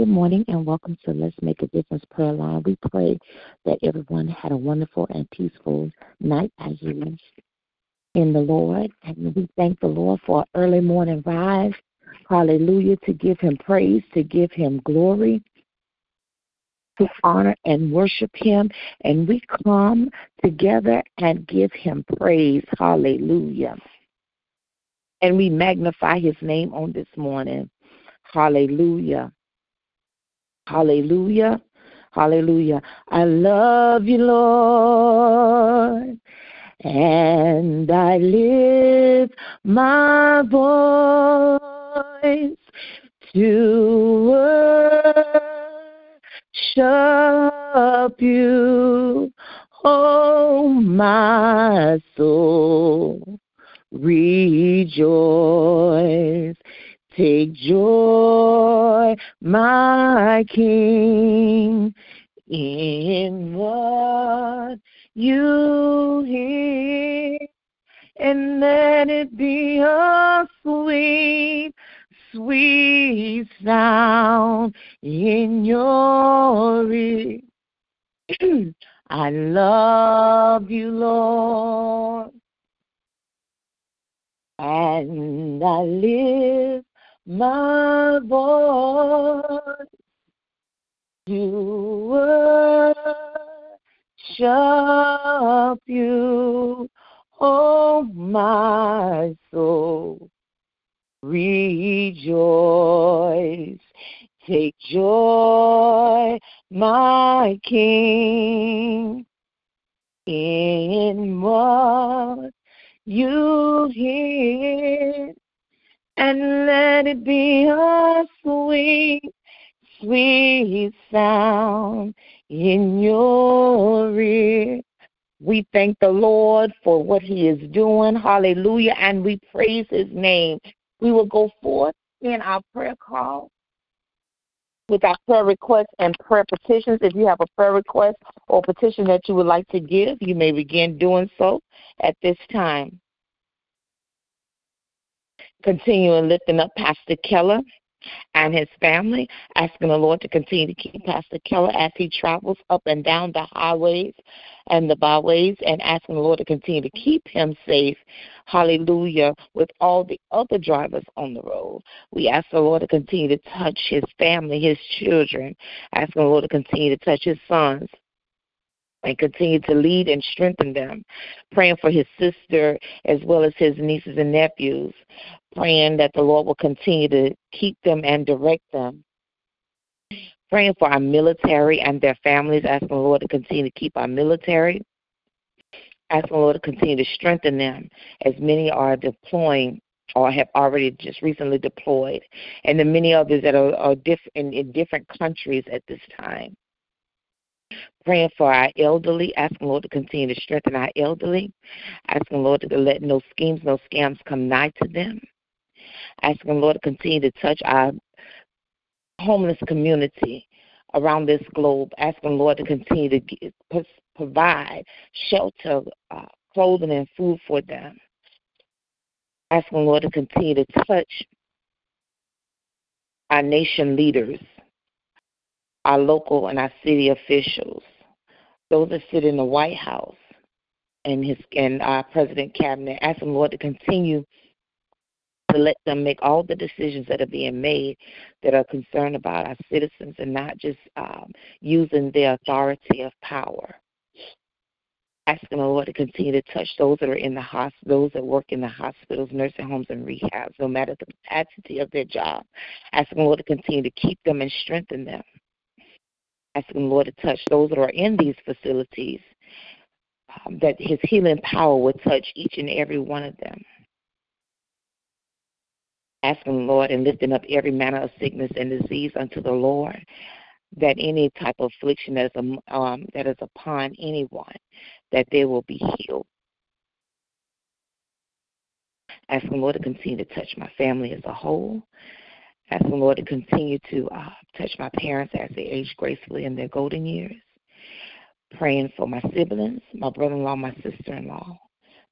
Good morning and welcome to Let's Make a Difference Prayer Line. We pray that everyone had a wonderful and peaceful night as you in the Lord. And we thank the Lord for our early morning rise. Hallelujah. To give him praise, to give him glory, to honor and worship him. And we come together and give him praise. Hallelujah. And we magnify his name on this morning. Hallelujah. Hallelujah. Hallelujah. I love you, Lord. And I lift my voice to worship you, oh my soul. Rejoice Take joy, my King, in what you hear, and let it be a sweet, sweet sound in your ear. I love you, Lord, and I live my voice to worship you, oh my soul. Rejoice, take joy, my King, in what you hear and let it be a sweet, sweet sound in your ear. We thank the Lord for what He is doing. Hallelujah. And we praise His name. We will go forth in our prayer call with our prayer requests and prayer petitions. If you have a prayer request or petition that you would like to give, you may begin doing so at this time continuing lifting up Pastor Keller and his family, asking the Lord to continue to keep Pastor Keller as he travels up and down the highways and the byways, and asking the Lord to continue to keep him safe. Hallelujah. With all the other drivers on the road, we ask the Lord to continue to touch his family, his children, asking the Lord to continue to touch his sons and continue to lead and strengthen them. Praying for his sister as well as his nieces and nephews. Praying that the Lord will continue to keep them and direct them. Praying for our military and their families, asking the Lord to continue to keep our military. Asking the Lord to continue to strengthen them as many are deploying or have already just recently deployed, and the many others that are, are diff- in, in different countries at this time praying for our elderly, asking Lord to continue to strengthen our elderly, asking Lord to let no schemes, no scams come nigh to them, asking Lord to continue to touch our homeless community around this globe, asking Lord to continue to provide shelter, uh, clothing, and food for them, asking Lord to continue to touch our nation leaders, our local and our city officials, those that sit in the White House and his and our president cabinet, asking Lord to continue to let them make all the decisions that are being made that are concerned about our citizens and not just um, using their authority of power. Asking the Lord to continue to touch those that are in the hospital, those that work in the hospitals, nursing homes, and rehabs, no matter the capacity of their job. Asking the Lord to continue to keep them and strengthen them asking the Lord to touch those that are in these facilities, um, that His healing power would touch each and every one of them. Asking the Lord and lifting up every manner of sickness and disease unto the Lord, that any type of affliction that is, um, um that is upon anyone, that they will be healed. Asking the Lord to continue to touch my family as a whole, Asking the Lord to continue to uh, touch my parents as they age gracefully in their golden years. Praying for my siblings, my brother in law, my sister in law,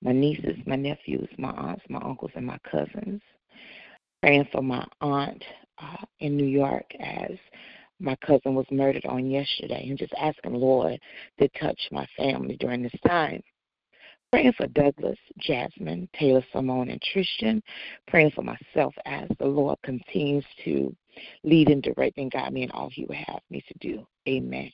my nieces, my nephews, my aunts, my uncles, and my cousins. Praying for my aunt uh, in New York as my cousin was murdered on yesterday, and just asking Lord to touch my family during this time. Praying for Douglas, Jasmine, Taylor, Simone, and Tristan. Praying for myself as the Lord continues to lead and direct and guide me in all He would have me to do. Amen.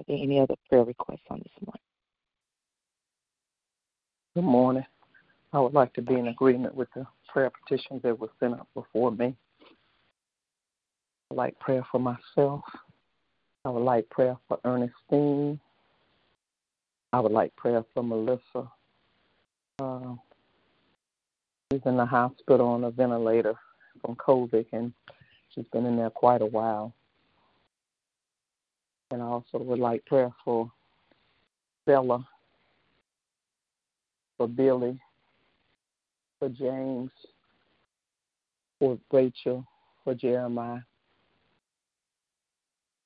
Are there any other prayer requests on this morning? Good morning. I would like to be in agreement with the prayer petitions that were sent up before me. Would like prayer for myself. I would like prayer for Ernestine. I would like prayer for Melissa. Uh, she's in the hospital on a ventilator from COVID, and she's been in there quite a while. And I also would like prayer for Bella for Billy, for James, for Rachel, for Jeremiah,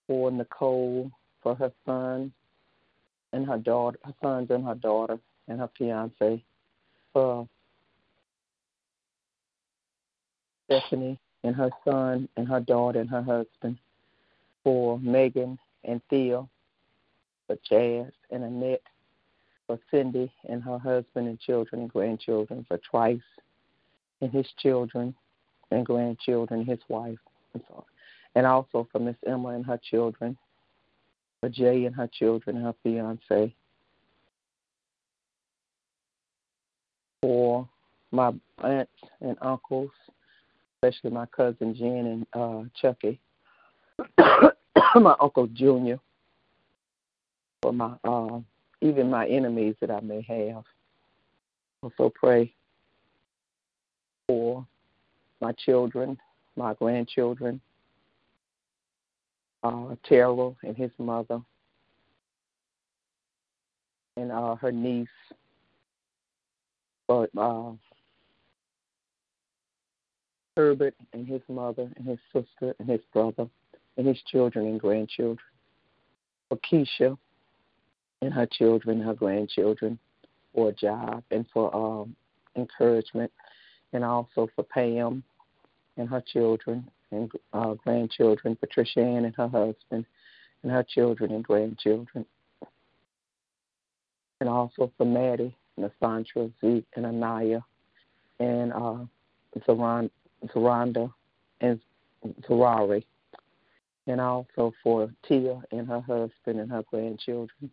for Nicole, for her son and her daughter, her sons and her daughter, and her fiance, for Stephanie and her son and her daughter and her husband, for Megan and Theo, for Chaz and Annette, for Cindy and her husband and children and grandchildren, for Trice and his children and grandchildren, his wife, and also for Miss Emma and her children, for Jay and her children her fiance, for my aunts and uncles, especially my cousin Jen and uh, Chucky, my uncle Junior, for my uh, even my enemies that I may have. Also pray for my children, my grandchildren, uh, Terrell and his mother, and uh, her niece, but uh, Herbert and his mother and his sister and his brother and his children and grandchildren, for Keisha and her children, and her grandchildren, for a job and for um, encouragement, and also for Pam and her children and uh, grandchildren, Patricia Ann and her husband, and her children and grandchildren, and also for Maddie, Nasandra, Zeke, and Anaya, and uh, Zaranda and Zarari, and also for Tia and her husband and her grandchildren.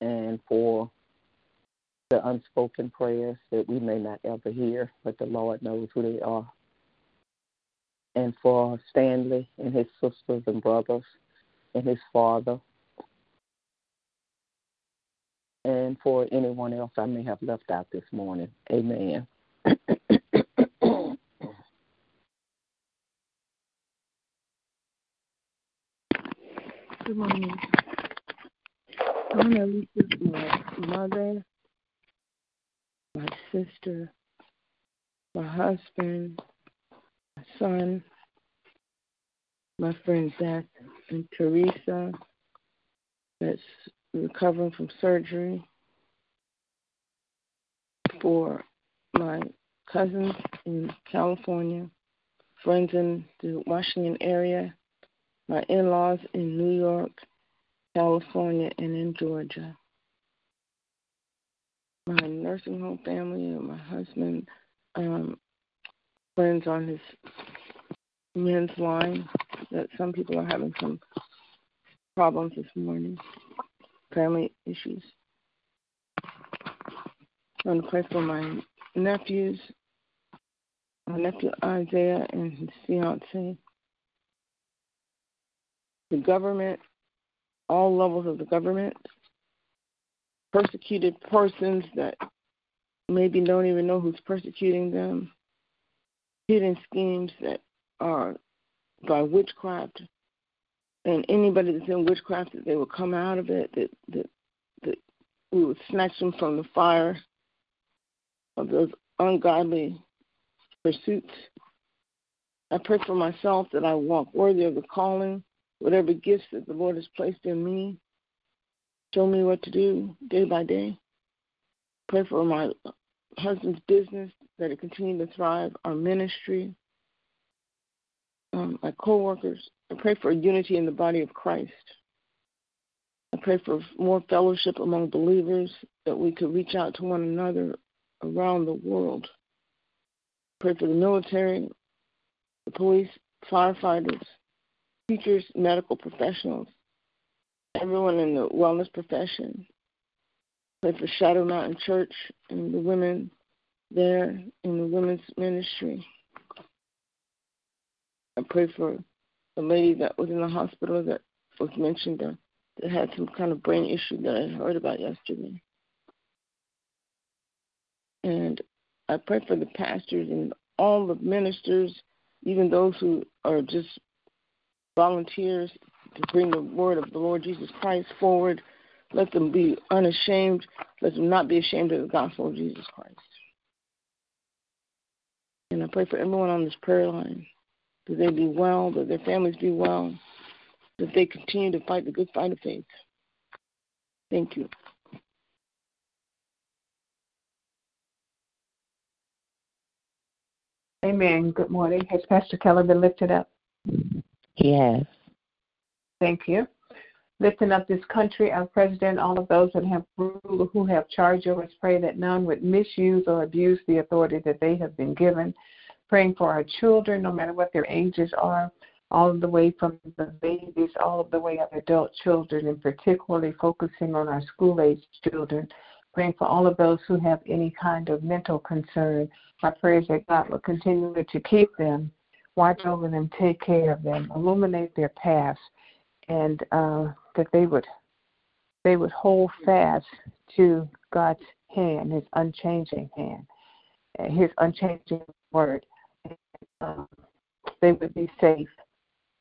and for the unspoken prayers that we may not ever hear, but the Lord knows who they are. And for Stanley and his sisters and brothers and his father. And for anyone else I may have left out this morning. Amen. Good morning. I want to my mother, sister, my husband, my son, my friend Zach and Teresa that's recovering from surgery, for my cousins in California, friends in the Washington area, my in laws in New York, California, and in Georgia. My nursing home family and my husband, um, friends on his men's line, that some people are having some problems this morning, family issues. I want to pray for my nephews, my nephew Isaiah and his fiance, the government, all levels of the government, persecuted persons that maybe don't even know who's persecuting them, hidden schemes that are by witchcraft, and anybody that's in witchcraft that they will come out of it, that that that we would snatch them from the fire of those ungodly pursuits. I pray for myself that I walk worthy of the calling whatever gifts that the Lord has placed in me, Show me what to do day by day. Pray for my husband's business that it continue to thrive, our ministry, um, my co-workers. I pray for unity in the body of Christ. I pray for more fellowship among believers that we could reach out to one another around the world. Pray for the military, the police, firefighters, teachers, medical professionals, everyone in the wellness profession. I Pray for Shadow Mountain Church and the women there in the women's ministry. I pray for the lady that was in the hospital that was mentioned uh, that had some kind of brain issue that I heard about yesterday. And I pray for the pastors and all the ministers, even those who are just volunteers to bring the word of the Lord Jesus Christ forward. Let them be unashamed. Let them not be ashamed of the gospel of Jesus Christ. And I pray for everyone on this prayer line that they be well, that their families be well, that they continue to fight the good fight of faith. Thank you. Amen. Good morning. Has Pastor Keller been lifted up? Yes. Thank you. Lifting up this country, our president, all of those that have who have charge over us, pray that none would misuse or abuse the authority that they have been given. Praying for our children, no matter what their ages are, all the way from the babies, all the way up adult children, and particularly focusing on our school age children. Praying for all of those who have any kind of mental concern. My prayers that God will continue to keep them, watch over them, take care of them, illuminate their paths and uh, that they would they would hold fast to God's hand, His unchanging hand, His unchanging word. And, um, they would be safe.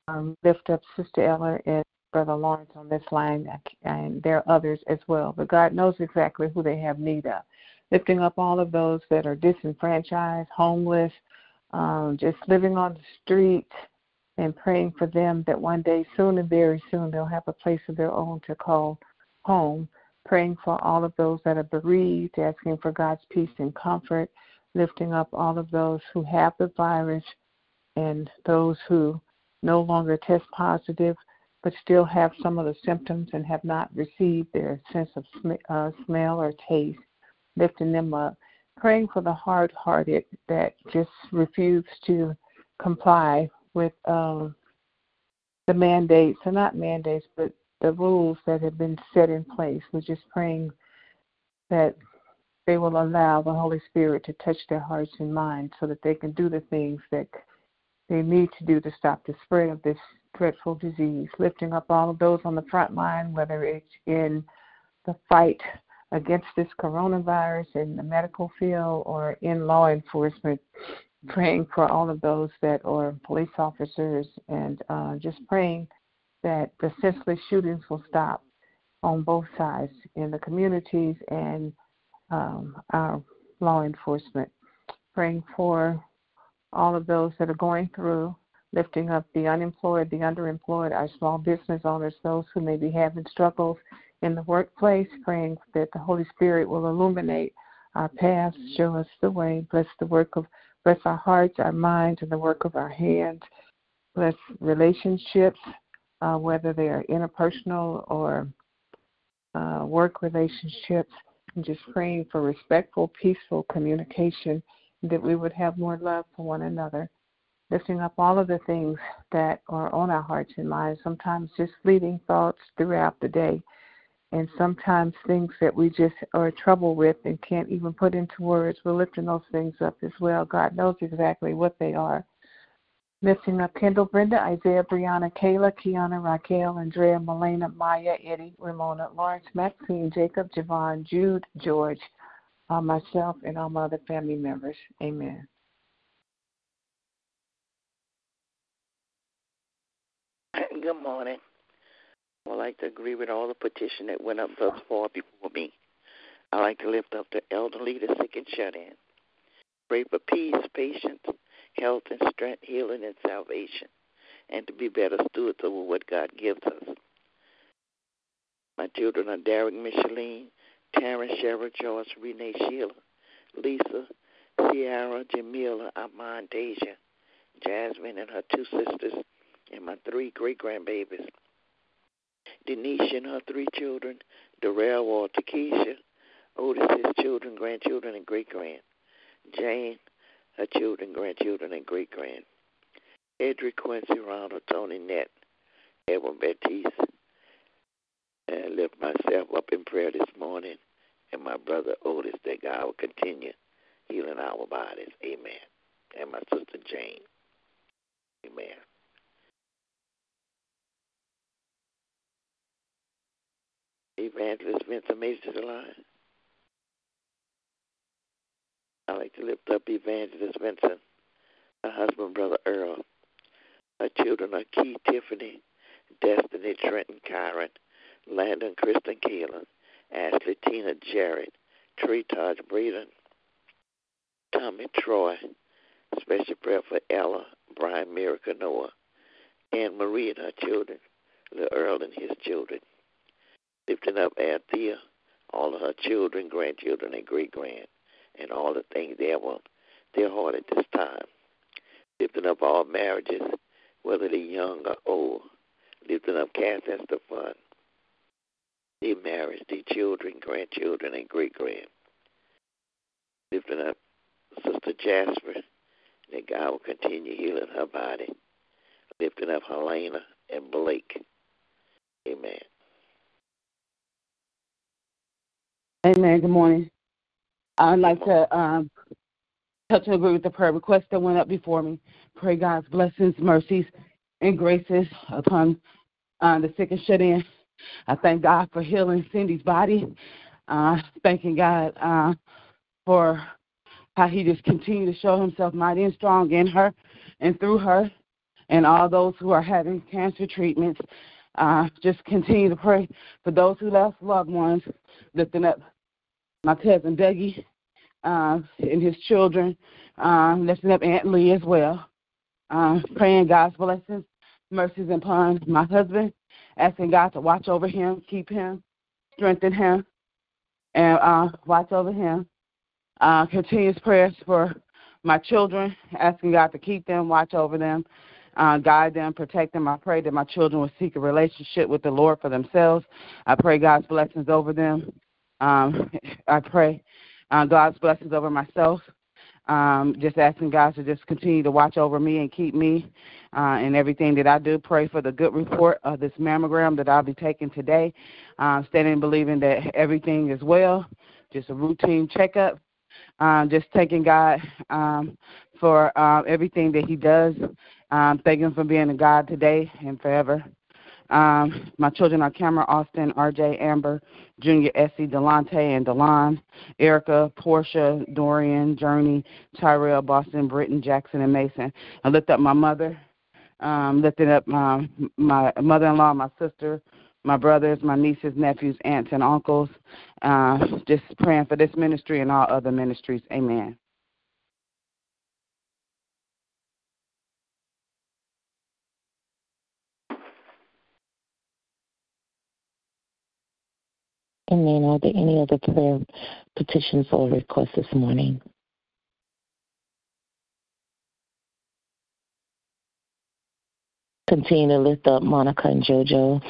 Um, lift up Sister Ella and Brother Lawrence on this line, and there are others as well. But God knows exactly who they have need of. Lifting up all of those that are disenfranchised, homeless, um, just living on the streets, and praying for them that one day, soon and very soon, they'll have a place of their own to call home. Praying for all of those that are bereaved, asking for God's peace and comfort, lifting up all of those who have the virus and those who no longer test positive but still have some of the symptoms and have not received their sense of sm- uh, smell or taste, lifting them up. Praying for the hard hearted that just refuse to comply with um, the mandates, or not mandates, but the rules that have been set in place. We're just praying that they will allow the Holy Spirit to touch their hearts and minds so that they can do the things that they need to do to stop the spread of this dreadful disease. Lifting up all of those on the front line, whether it's in the fight against this coronavirus in the medical field or in law enforcement, praying for all of those that are police officers and uh, just praying that the senseless shootings will stop on both sides in the communities and um, our law enforcement. Praying for all of those that are going through, lifting up the unemployed, the underemployed, our small business owners, those who may be having struggles in the workplace, praying that the Holy Spirit will illuminate our paths, show us the way, bless the work of Bless our hearts, our minds, and the work of our hands. Bless relationships, uh, whether they are interpersonal or uh, work relationships. And just praying for respectful, peaceful communication, that we would have more love for one another. Lifting up all of the things that are on our hearts and minds, sometimes just fleeting thoughts throughout the day and sometimes things that we just are trouble with and can't even put into words, we're lifting those things up as well. God knows exactly what they are. Lifting up Kendall, Brenda, Isaiah, Brianna, Kayla, Kiana, Raquel, Andrea, Melena, Maya, Eddie, Ramona, Lawrence, Maxine, Jacob, Javon, Jude, George, uh, myself, and all my other family members. Amen. Good morning. I would like to agree with all the petition that went up thus far before me. I like to lift up the elderly, the sick, and shut in. Pray for peace, patience, health, and strength, healing, and salvation, and to be better stewards over what God gives us. My children are Derek Micheline, Terrence Sherrod, George, Renee Sheila, Lisa, Sierra, Jamila, Armand, Deja, Jasmine and her two sisters, and my three great grandbabies. Denise and her three children, Darrell, Walter, Keisha, Otis's children, grandchildren, and great grand. Jane, her children, grandchildren, and great grand. Edric, Quincy, Ronald, Tony, Nett, Edwin, Baptiste. And I lift myself up in prayer this morning and my brother Otis that God will continue healing our bodies. Amen. And my sister Jane. Amen. Evangelist Vincent Mason line. I like to lift up Evangelist Vincent, her husband, Brother Earl. Her children are Keith, Tiffany, Destiny, Trenton, Kyron, Landon, Kristen, Keelan, Ashley, Tina, Jared, Tree, Taj, Breeden, Tommy, Troy. Special prayer for Ella, Brian, Miracle, Noah, and Marie and her children, the Earl and his children. Lifting up Althea, all of her children, grandchildren, and great grand and all the things they on their heart at this time. Lifting up all marriages, whether they're young or old. Lifting up Cass and Stefan. Their marriage, their children, grandchildren, and great grand. Lifting up Sister Jasper, that God will continue healing her body. Lifting up Helena and Blake. Amen. Amen. Good morning. I'd like to um, touch and agree with the prayer request that went up before me. Pray God's blessings, mercies, and graces upon uh, the sick and shut in. I thank God for healing Cindy's body. Uh, thanking God uh, for how He just continued to show Himself mighty and strong in her and through her, and all those who are having cancer treatments. Uh, just continue to pray for those who lost loved ones, lifting up my cousin Dougie uh, and his children, uh, lifting up Aunt Lee as well, uh, praying God's blessings, mercies upon my husband, asking God to watch over him, keep him, strengthen him, and uh, watch over him. Uh, continuous prayers for my children, asking God to keep them, watch over them, uh, guide them, protect them. I pray that my children will seek a relationship with the Lord for themselves. I pray God's blessings over them. Um, I pray uh, God's blessings over myself. Um, just asking God to just continue to watch over me and keep me uh, in everything that I do. Pray for the good report of this mammogram that I'll be taking today. Uh, standing believing that everything is well. Just a routine checkup. Uh, just thanking God um, for uh, everything that He does. Um, thank Him for being a God today and forever. Um, my children are Cameron, Austin, RJ, Amber, Junior, Essie, Delante, and Delon, Erica, Portia, Dorian, Journey, Tyrell, Boston, Britton, Jackson, and Mason. I lift up my mother, um, lifting up my my mother-in-law, my sister, my brothers, my nieces, nephews, aunts, and uncles. Uh, just praying for this ministry and all other ministries. Amen. Amen. Are there any other prayer petitions or requests this morning? Continue to lift up Monica and JoJo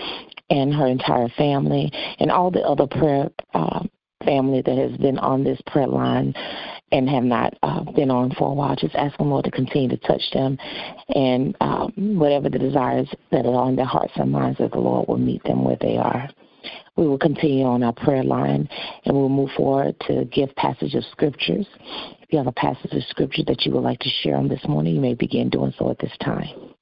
and her entire family and all the other prayer uh, family that has been on this prayer line and have not uh, been on for a while. Just ask the Lord to continue to touch them and um, whatever the desires that are on their hearts and minds, that the Lord will meet them where they are. We will continue on our prayer line and we'll move forward to give passage of scriptures. If you have a passage of scripture that you would like to share on this morning, you may begin doing so at this time.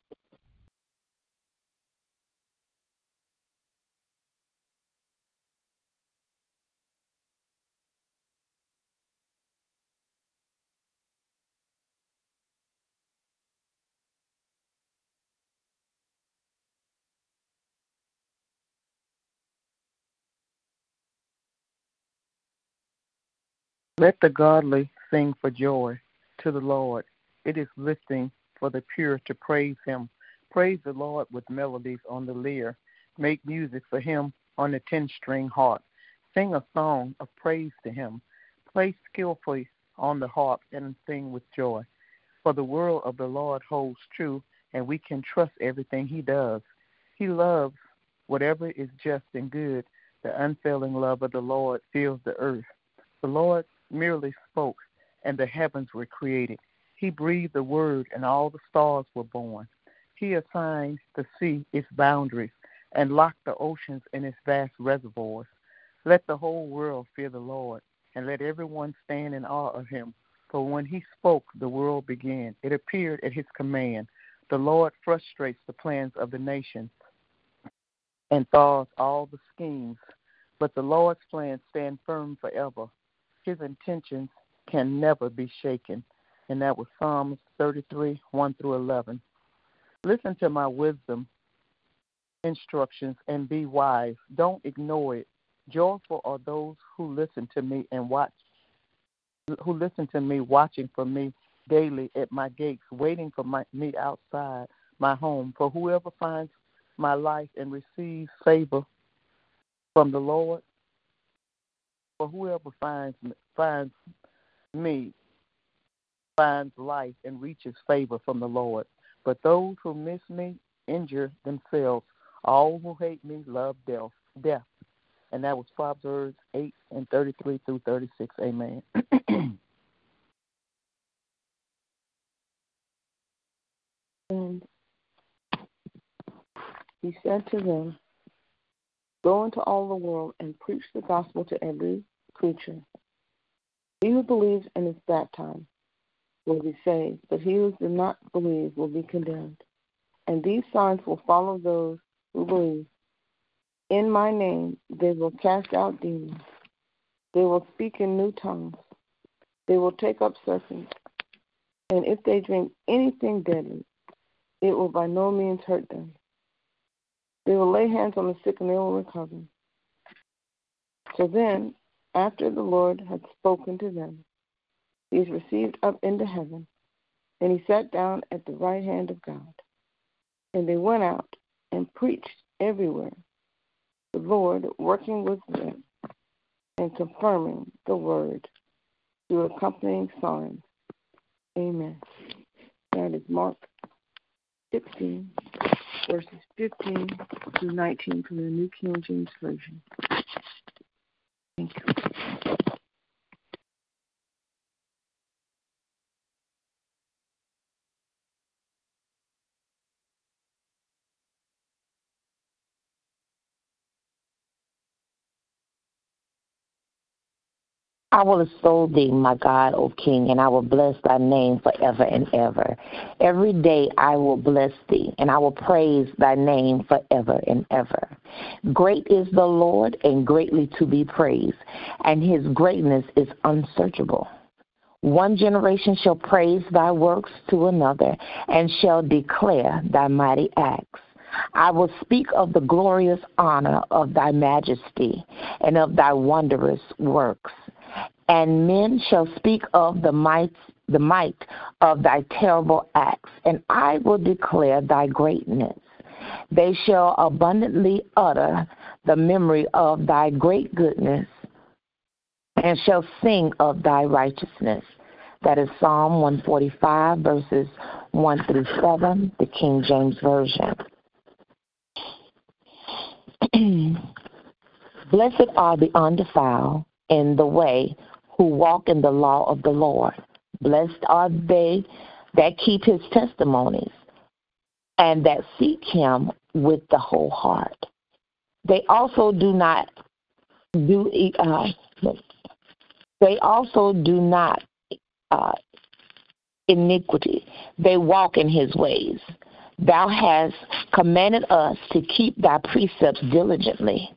Let the godly sing for joy to the Lord. It is lifting for the pure to praise him. Praise the Lord with melodies on the lyre. Make music for him on the ten string harp. Sing a song of praise to him. Play skillfully on the harp and sing with joy. For the word of the Lord holds true, and we can trust everything he does. He loves whatever is just and good. The unfailing love of the Lord fills the earth. The Lord merely spoke, and the heavens were created. He breathed the word, and all the stars were born. He assigned the sea its boundaries and locked the oceans in its vast reservoirs. Let the whole world fear the Lord, and let everyone stand in awe of him. For when he spoke, the world began. It appeared at his command. The Lord frustrates the plans of the nations and thaws all the schemes. But the Lord's plans stand firm forever. His intentions can never be shaken. And that was Psalms 33, 1 through 11. Listen to my wisdom instructions and be wise. Don't ignore it. Joyful are those who listen to me and watch, who listen to me, watching for me daily at my gates, waiting for my, me outside my home. For whoever finds my life and receives favor from the Lord, for whoever finds finds me finds life and reaches favor from the Lord. But those who miss me injure themselves. All who hate me love death. Death. And that was Proverbs 8 and 33 through 36. Amen. and he said to them, Go into all the world and preach the gospel to every creature. He who believes and is baptized will be saved, but he who does not believe will be condemned. And these signs will follow those who believe. In my name they will cast out demons. They will speak in new tongues. They will take up serpents. And if they drink anything deadly, it will by no means hurt them. They will lay hands on the sick and they will recover. So then, after the Lord had spoken to them, he is received up into heaven, and he sat down at the right hand of God. And they went out and preached everywhere, the Lord working with them and confirming the word through accompanying signs. Amen. That is Mark 16, verses 15 through 19 from the New King James Version. Thank you. I will extol thee, my God, O King, and I will bless thy name forever and ever. Every day I will bless thee, and I will praise thy name forever and ever. Great is the Lord, and greatly to be praised, and his greatness is unsearchable. One generation shall praise thy works to another, and shall declare thy mighty acts. I will speak of the glorious honor of thy majesty and of thy wondrous works and men shall speak of the might the might of thy terrible acts, and I will declare thy greatness. They shall abundantly utter the memory of thy great goodness, and shall sing of thy righteousness. That is Psalm 145, verses 1 through 7, the King James Version. Blessed are the undefiled in the way who walk in the law of the Lord. Blessed are they that keep his testimonies and that seek him with the whole heart. They also do not do uh, they also do not uh, iniquity. They walk in his ways. Thou hast commanded us to keep thy precepts diligently.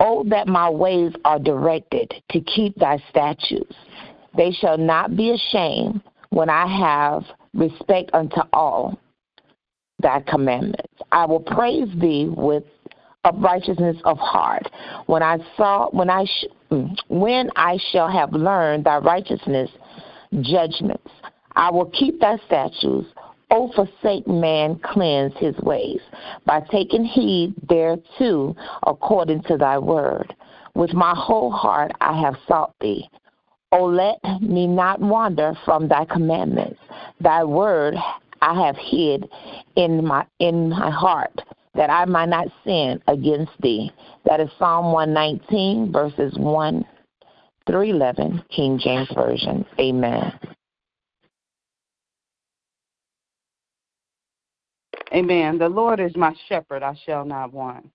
Oh, that my ways are directed to keep thy statutes. They shall not be ashamed when I have respect unto all thy commandments. I will praise thee with uprightness of heart. When I saw, when I, sh- mm, when I shall have learned thy righteousness judgments, I will keep thy statutes. O forsake man cleanse his ways, by taking heed thereto according to thy word. With my whole heart I have sought thee. O let me not wander from thy commandments. Thy word I have hid in my in my heart that I might not sin against thee. That is Psalm 119 verses 1 through 11, King James Version. Amen. Amen. The Lord is my shepherd, I shall not want.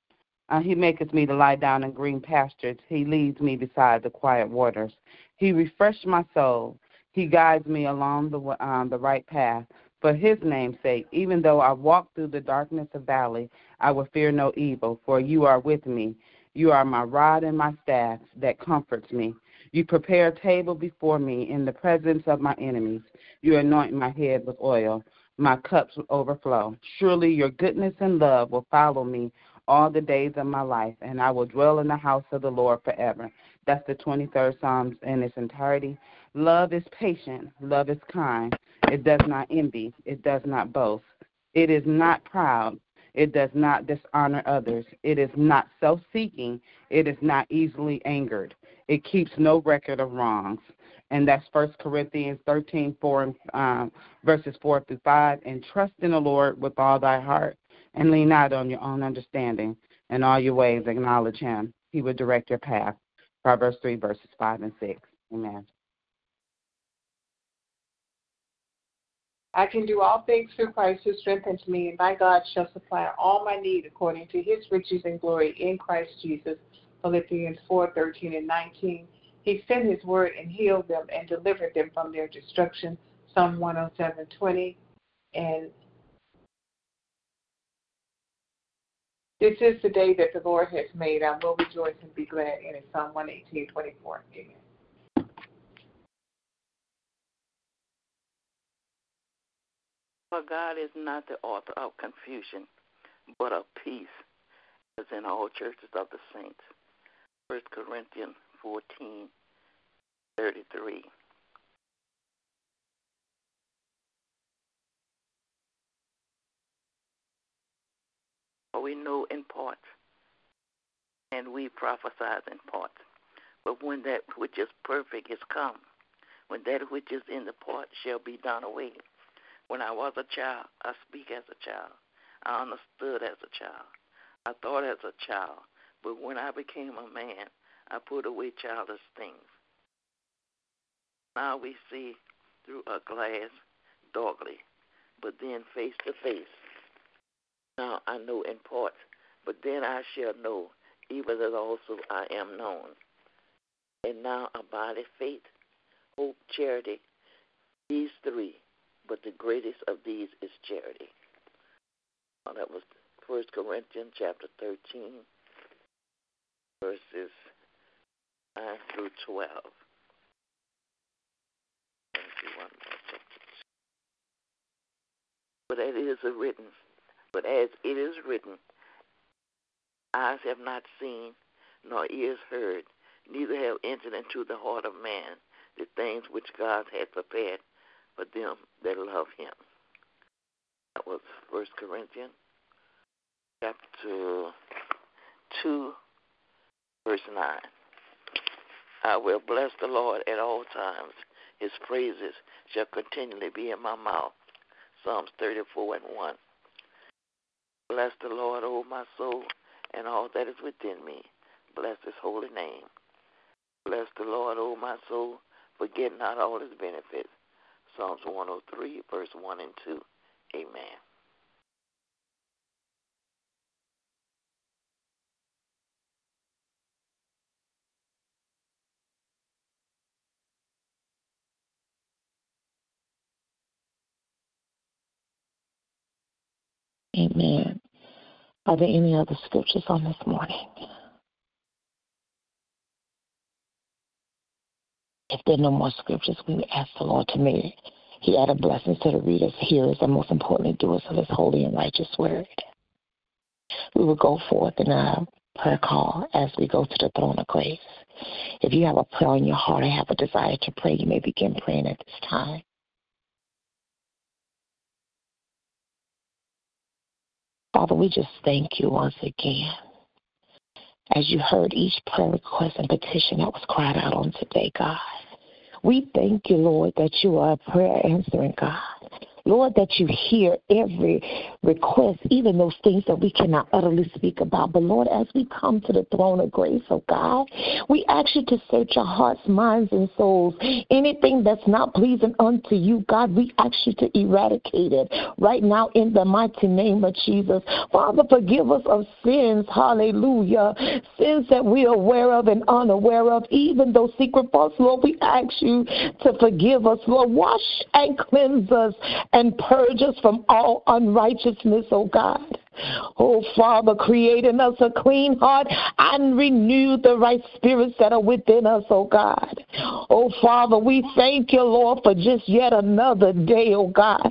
Uh, he maketh me to lie down in green pastures. He leads me beside the quiet waters. He refreshed my soul. He guides me along the um, the right path for his name's sake. Even though I walk through the darkness of valley, I will fear no evil, for you are with me. You are my rod and my staff that comforts me. You prepare a table before me in the presence of my enemies. You anoint my head with oil. My cups will overflow. Surely your goodness and love will follow me all the days of my life, and I will dwell in the house of the Lord forever. That's the 23rd Psalms in its entirety. Love is patient. Love is kind. It does not envy. It does not boast. It is not proud. It does not dishonor others. It is not self seeking. It is not easily angered. It keeps no record of wrongs. And that's First Corinthians 13, 4, um, verses 4 through 5. And trust in the Lord with all thy heart, and lean not on your own understanding. In all your ways acknowledge him. He will direct your path. Proverbs 3, verses 5 and 6. Amen. I can do all things through Christ who strengthens me, and my God shall supply all my need according to his riches and glory in Christ Jesus. Philippians 4 13 and 19. He sent his word and healed them and delivered them from their destruction. Psalm 107 20. And this is the day that the Lord has made. I will rejoice and be glad in it. Psalm 118 24. Amen. For God is not the author of confusion, but of peace, as in all churches of the saints. 1 Corinthians 14 33. For we know in part, and we prophesy in part. But when that which is perfect is come, when that which is in the part shall be done away, when I was a child, I speak as a child. I understood as a child. I thought as a child. But when I became a man, I put away childish things. Now we see through a glass darkly, but then face to face. Now I know in part, but then I shall know, even as also I am known. And now abideth faith, hope, charity, these three but the greatest of these is charity. Well, that was First Corinthians chapter 13, verses 9 through 12. Uh, but as it is written, but as it is written, eyes have not seen, nor ears heard, neither have entered into the heart of man the things which God had prepared for them that love him. That was First Corinthians chapter two, verse nine. I will bless the Lord at all times. His praises shall continually be in my mouth. Psalms 34 and 1. Bless the Lord, O my soul, and all that is within me. Bless his holy name. Bless the Lord, O my soul, forget not all his benefits Psalms 103, verse 1 and 2. Amen. Amen. Are there any other scriptures on this morning? If there are no more scriptures, we ask the Lord to may He add a blessing to the readers, hearers, and most importantly, doers of His holy and righteous word. We will go forth in a prayer call as we go to the throne of grace. If you have a prayer in your heart or have a desire to pray, you may begin praying at this time. Father, we just thank you once again. As you heard each prayer request and petition that was cried out on today, God. We thank you, Lord, that you are a prayer answering God. Lord, that you hear every request, even those things that we cannot utterly speak about. But Lord, as we come to the throne of grace, oh God, we ask you to search our hearts, minds, and souls. Anything that's not pleasing unto you, God, we ask you to eradicate it right now in the mighty name of Jesus. Father, forgive us of sins, hallelujah. Sins that we are aware of and unaware of, even those secret faults, Lord, we ask you to forgive us, Lord. Wash and cleanse us and purge us from all unrighteousness, O God. Oh, Father, create in us a clean heart and renew the right spirits that are within us, oh God. Oh, Father, we thank you, Lord, for just yet another day, oh God.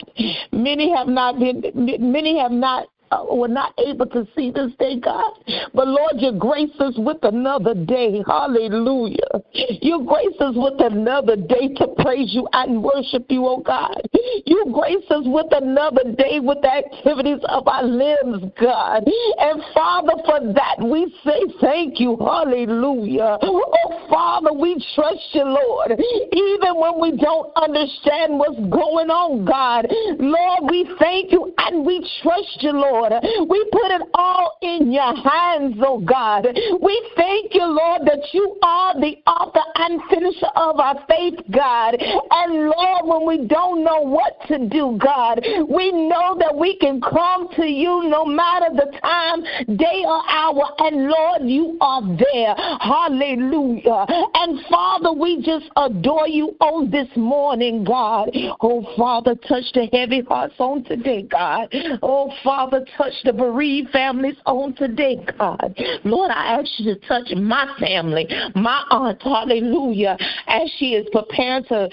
Many have not been, many have not Uh, were not able to see this day, God. But Lord, you grace us with another day. Hallelujah. You grace us with another day to praise you and worship you, oh God. You grace us with another day with the activities of our limbs, God. And Father, for that we say thank you. Hallelujah. Oh Father, we trust you, Lord. Even when we don't understand what's going on, God. Lord, we thank you and we trust you, Lord. Lord. We put it all in your hands, oh God. We thank you, Lord, that you are the author and finisher of our faith, God. And Lord, when we don't know what to do, God, we know that we can come to you no matter the time, day, or hour. And Lord, you are there. Hallelujah. And Father, we just adore you on this morning, God. Oh, Father, touch the heavy hearts on today, God. Oh, Father, touch the bereaved families on today, God. Lord, I ask you to touch my family, my aunt, hallelujah, as she is preparing to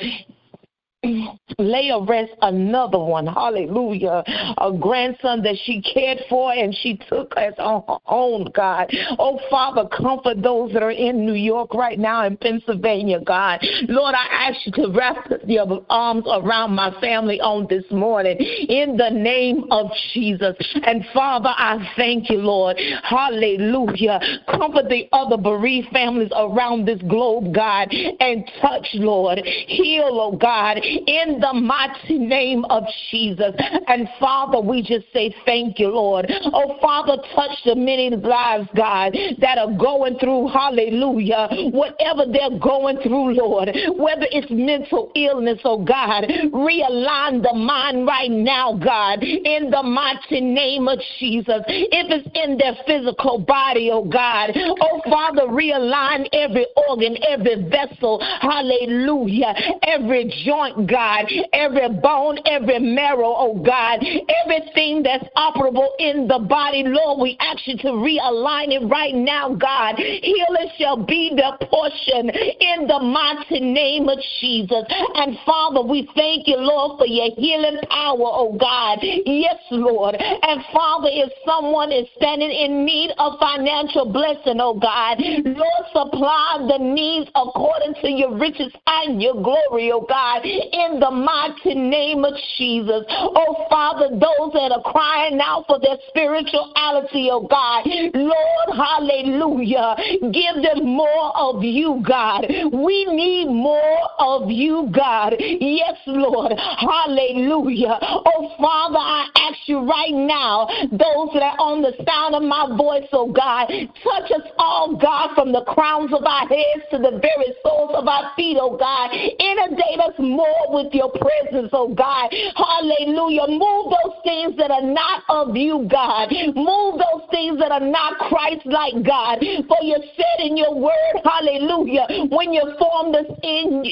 lay arrest another one. Hallelujah. A grandson that she cared for and she took as her own, God. Oh, Father, comfort those that are in New York right now in Pennsylvania, God. Lord, I ask you to wrap your arms around my family on this morning in the name of Jesus. And Father, I thank you, Lord. Hallelujah. Comfort the other bereaved families around this globe, God, and touch, Lord. Heal, oh God in the mighty name of Jesus. And Father, we just say thank you, Lord. Oh, Father, touch the many lives, God, that are going through, hallelujah, whatever they're going through, Lord, whether it's mental illness, oh God, realign the mind right now, God, in the mighty name of Jesus. If it's in their physical body, oh God, oh Father, realign every organ, every vessel, hallelujah, every joint, God, every bone, every marrow, oh God, everything that's operable in the body, Lord, we ask you to realign it right now, God. Healing shall be the portion in the mighty name of Jesus. And Father, we thank you, Lord, for your healing power, oh God. Yes, Lord. And Father, if someone is standing in need of financial blessing, oh God, Lord, supply the needs according to your riches and your glory, oh God in the mighty name of Jesus. Oh, Father, those that are crying out for their spirituality, oh God, Lord, hallelujah, give them more of you, God. We need more of you, God. Yes, Lord, hallelujah. Oh, Father, I ask you right now, those that are on the sound of my voice, oh God, touch us all, God, from the crowns of our heads to the very soles of our feet, oh God. Inundate us more with your presence, oh God. Hallelujah. Move those things that are not of you, God. Move those things that are not Christ like, God. For you said in your word, hallelujah, when you formed us in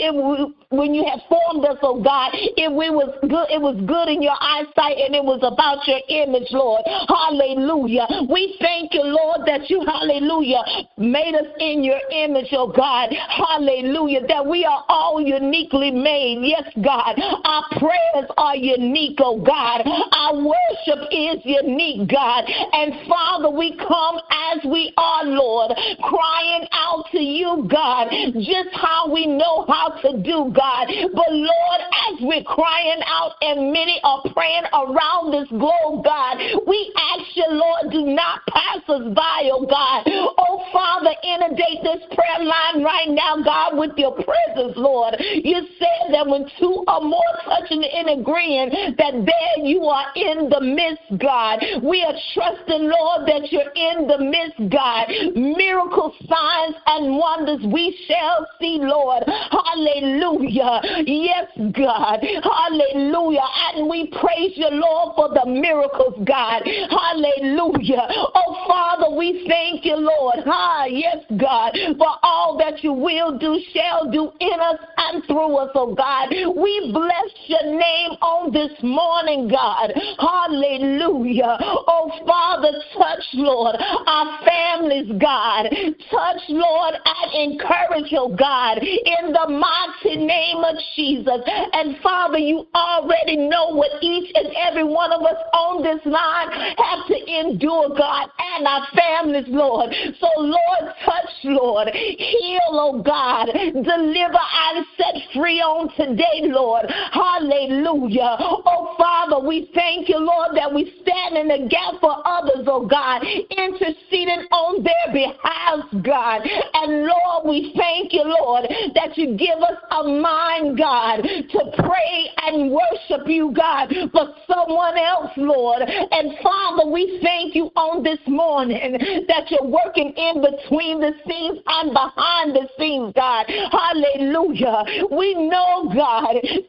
when you have formed us, oh God, it, we was good, it was good in your eyesight and it was about your image, Lord. Hallelujah. We thank you, Lord, that you, hallelujah, made us in your image, oh God. Hallelujah. That we are all uniquely made. Yes, God. God. Our prayers are unique, oh God. Our worship is unique, God. And Father, we come as we are, Lord, crying out to you, God, just how we know how to do, God. But Lord, as we're crying out and many are praying around this globe, God, we ask you, Lord, do not pass us by, oh God. Oh Father, inundate this prayer line right now, God, with your presence, Lord. You said that when two or more touching and agreeing, that there you are in the midst, God. We are trusting, Lord, that you're in the midst, God. Miracle signs and wonders we shall see, Lord. Hallelujah. Yes, God. Hallelujah. And we praise you, Lord, for the miracles, God. Hallelujah. Oh, Father, we thank you, Lord. Ah, yes, God, for all that you will do, shall do in us and through us, oh God. We bless your name on this morning, God. Hallelujah. Oh, Father, touch, Lord, our families, God. Touch, Lord, and encourage, oh God, in the mighty name of Jesus. And Father, you already know what each and every one of us on this line have to endure, God, and our families, Lord. So, Lord, touch, Lord. Heal, oh God. Deliver and set free on today, Lord. Hallelujah. Oh, Father, we thank you, Lord, that we stand in the gap for others, oh God, interceding on their behalf, God. And Lord, we thank you, Lord, that you give us a mind, God, to pray and worship you, God, for someone else, Lord. And Father, we thank you on this morning that you're working in between the scenes and behind the scenes, God. Hallelujah. We know, God,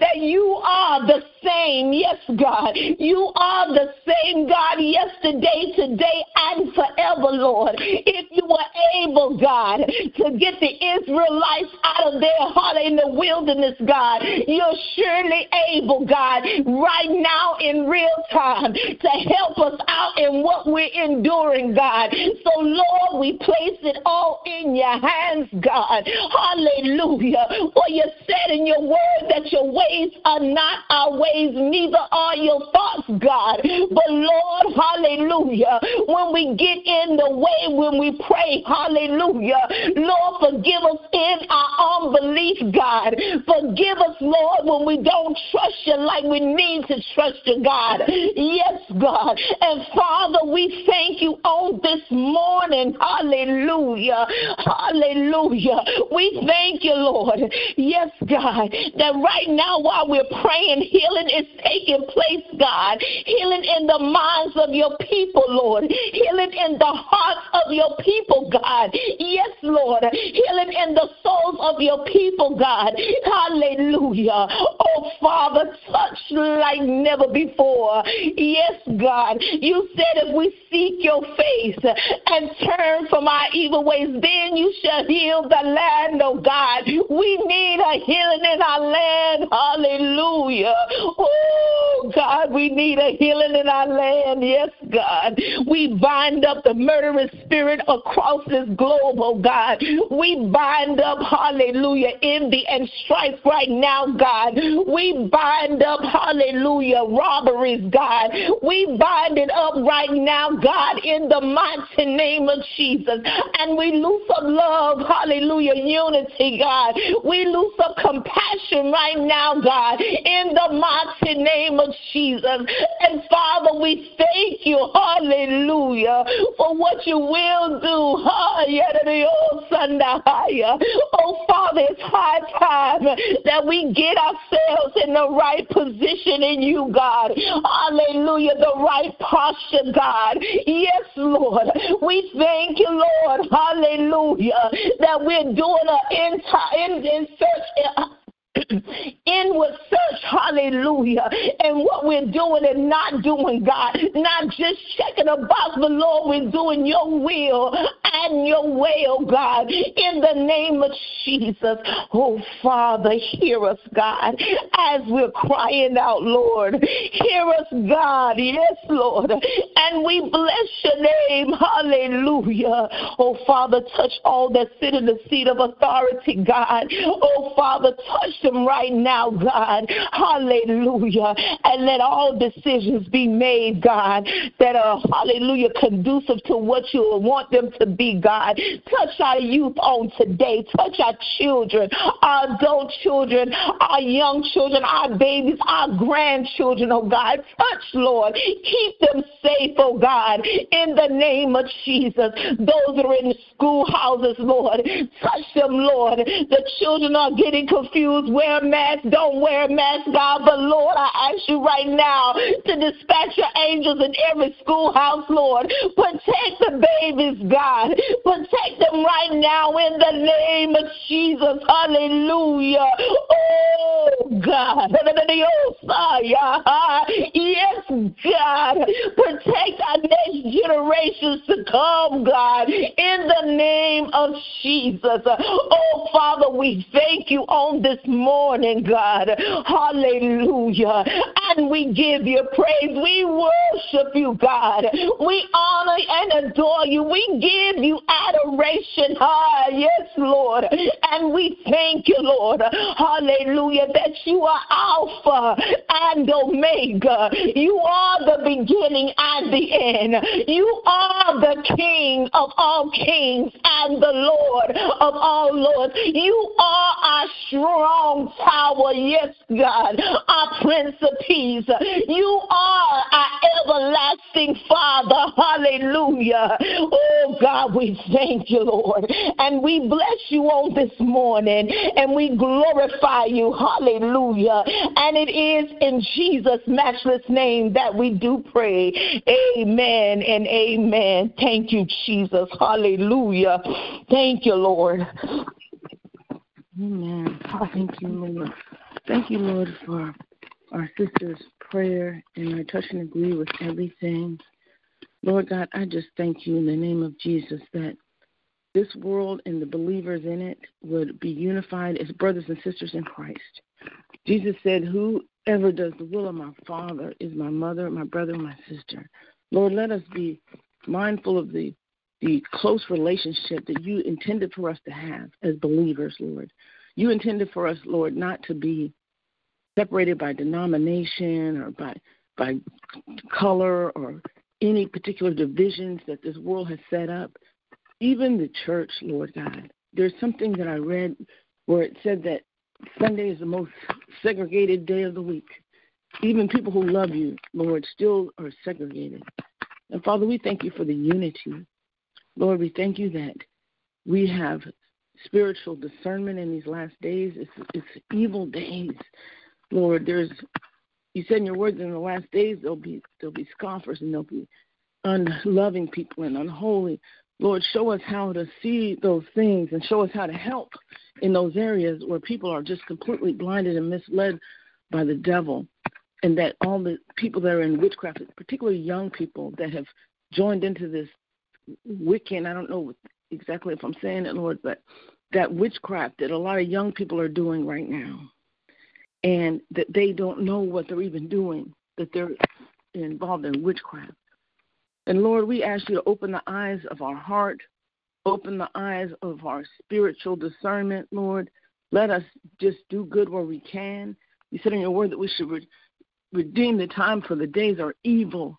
that you are the same. Yes, God. You are the same God yesterday, today, and forever, Lord. If you were able, God, to get the Israelites out of their heart in the wilderness, God, you're surely able, God, right now in real time to help us out in what we're enduring, God. So, Lord, we place it all in your hands, God. Hallelujah. For you said in your word that your ways are not our ways, neither are your thoughts, God. But, Lord, hallelujah, when we get in the way, when we pray, hallelujah, Lord, forgive us in our unbelief, God. Forgive us, Lord, when we don't trust you like we need to trust you, God. Yes, God. And Father, we thank you on this morning. Hallelujah. Hallelujah. We thank you, Lord. Yes, God, that right now while we're praying, healing is taking place, God. Healing in the minds of your people, Lord. Healing in the hearts of your people, God. Yes, Lord. Healing in the souls of your people, God. Hallelujah. Oh, Father, touch like never before. Yes, God. You said if we seek your face and turn from our evil ways, then you shall heal the land, oh God. We need a healing in our land. Hallelujah. Oh, God, we need a healing in our land. Yes, God. We bind up the murderous spirit across this globe, oh God. We bind up, hallelujah, envy and strife right now, God. We bind up, hallelujah, robberies, God. We bind it up right now, God, in the mighty name of Jesus. And we loose up love, hallelujah, unity, God. We loose up compassion right now, God, in the mighty name of Jesus. And Father, we thank you, hallelujah, for what you will do. Oh, Father, it's high time that we get ourselves in the right position in you, God. Hallelujah, the right posture, God. Yes, Lord. We thank you, Lord. Hallelujah, that we're doing an in, in search inward search, hallelujah, and what we're doing and not doing, God. Not just checking a box, but Lord, we're doing your will and your way, oh God, in the name of Jesus. Oh Father, hear us, God, as we're crying out, Lord. Hear us, God. Yes, Lord. And we bless your name. Hallelujah. Oh Father, touch all that sit in the seat of authority, God. Oh Father, touch them right now, God. Hallelujah. And let all decisions be made, God, that are, hallelujah, conducive to what you want them to be, God. Touch our youth on today. Touch our children, our adult children, our young children, our babies, our grandchildren, oh God. Touch, Lord. Keep them safe, oh God, in the name of Jesus. Those that are in schoolhouses, Lord, touch them, Lord. The children are getting confused. Wear masks, don't wear masks, God. But Lord, I ask you right now to dispatch your angels in every schoolhouse, Lord. Protect the babies, God. Protect them right now in the name of Jesus. Hallelujah. Oh, God. Yes, God. Protect our next generations to come, God, in the name of Jesus. Oh, Father, we thank you on this morning, God. Hallelujah. And we give you praise. We worship you, God. We honor and adore you. We give you adoration. Ah, yes, Lord. And we thank you, Lord. Hallelujah. That you are Alpha and Omega. You are the beginning and the end. You are the King of all kings and the Lord of all lords. You are our strong tower. Yes, God. Our Prince of Peace. You are our everlasting Father. Hallelujah. Oh, God, we thank you, Lord. And we bless you on this morning and we glorify you. Hallelujah. And it is in Jesus' matchless name that we do pray. Amen and amen. Thank you, Jesus. Hallelujah. Thank you, Lord. Amen. Thank you, Lord. Thank you, Lord, for our sister's prayer, and I touch and agree with everything. Lord God, I just thank you in the name of Jesus that this world and the believers in it would be unified as brothers and sisters in Christ. Jesus said, Whoever does the will of my Father is my mother, my brother, my sister. Lord, let us be mindful of the the close relationship that you intended for us to have as believers, Lord. You intended for us, Lord, not to be separated by denomination or by by color or any particular divisions that this world has set up. Even the church, Lord God. There's something that I read where it said that Sunday is the most segregated day of the week. Even people who love you, Lord, still are segregated. And Father, we thank you for the unity. Lord, we thank you that we have spiritual discernment in these last days. It's, it's evil days. Lord, there's you said in your words in the last days there'll be there'll be scoffers and there'll be unloving people and unholy. Lord, show us how to see those things and show us how to help in those areas where people are just completely blinded and misled by the devil. And that all the people that are in witchcraft, particularly young people that have joined into this Wiccan, I don't know exactly if I'm saying it, Lord, but that witchcraft that a lot of young people are doing right now and that they don't know what they're even doing, that they're involved in witchcraft. And Lord, we ask you to open the eyes of our heart, open the eyes of our spiritual discernment, Lord. Let us just do good where we can. You said in your word that we should re- redeem the time for the days are evil.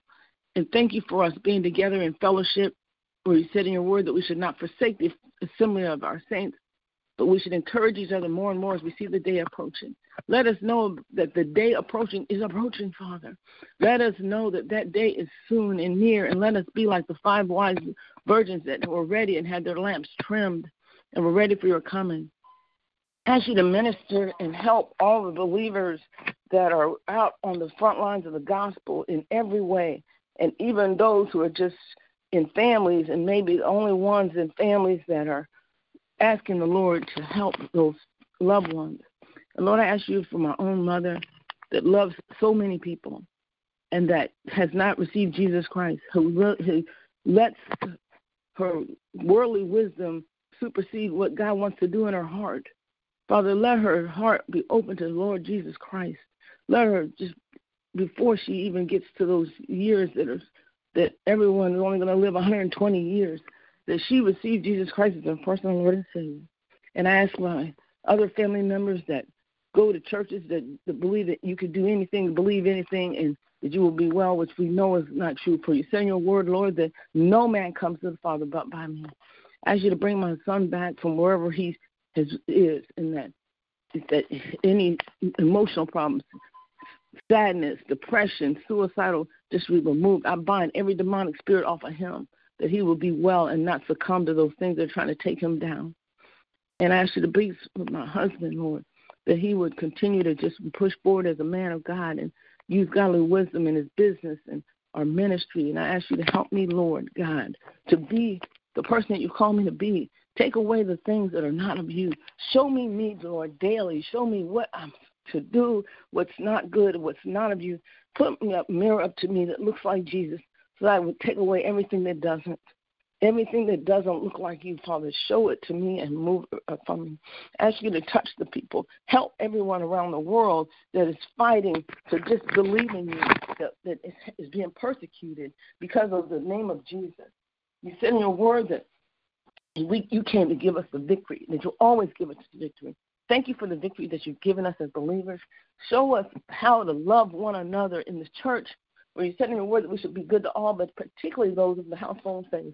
And thank you for us being together in fellowship, where you said in your word that we should not forsake the assembly of our saints, but we should encourage each other more and more as we see the day approaching. Let us know that the day approaching is approaching, Father. Let us know that that day is soon and near, and let us be like the five wise virgins that were ready and had their lamps trimmed and were ready for your coming. Ask you to minister and help all the believers that are out on the front lines of the gospel in every way, and even those who are just in families and maybe the only ones in families that are asking the Lord to help those loved ones. And Lord, I ask you for my own mother that loves so many people and that has not received Jesus Christ, who, who lets her worldly wisdom supersede what God wants to do in her heart. Father, let her heart be open to the Lord Jesus Christ. Let her just before she even gets to those years that are that everyone is only going to live 120 years, that she received Jesus Christ as her personal Lord and Savior. And I ask my other family members that go to churches that, that believe that you could do anything, believe anything, and that you will be well, which we know is not true. For you send your word, Lord, that no man comes to the Father but by me. I ask you to bring my son back from wherever he is, is in that that any emotional problems, sadness, depression, suicidal, just be removed. I bind every demonic spirit off of him that he will be well and not succumb to those things that are trying to take him down. And I ask you to be with my husband, Lord, that he would continue to just push forward as a man of God and use godly wisdom in his business and our ministry. And I ask you to help me, Lord God, to be the person that you call me to be. Take away the things that are not of you. Show me me, Lord, daily. Show me what I'm to do, what's not good, what's not of you. Put me up, mirror up to me that looks like Jesus, so that I would take away everything that doesn't. Everything that doesn't look like you, Father, show it to me and move uh, it from me. Ask you to touch the people. Help everyone around the world that is fighting to just believe in you, that, that is being persecuted because of the name of Jesus. You said in your word that we, you came to give us the victory, that you'll always give us the victory. Thank you for the victory that you've given us as believers. Show us how to love one another in the church, where you said in your word that we should be good to all, but particularly those of the household faith.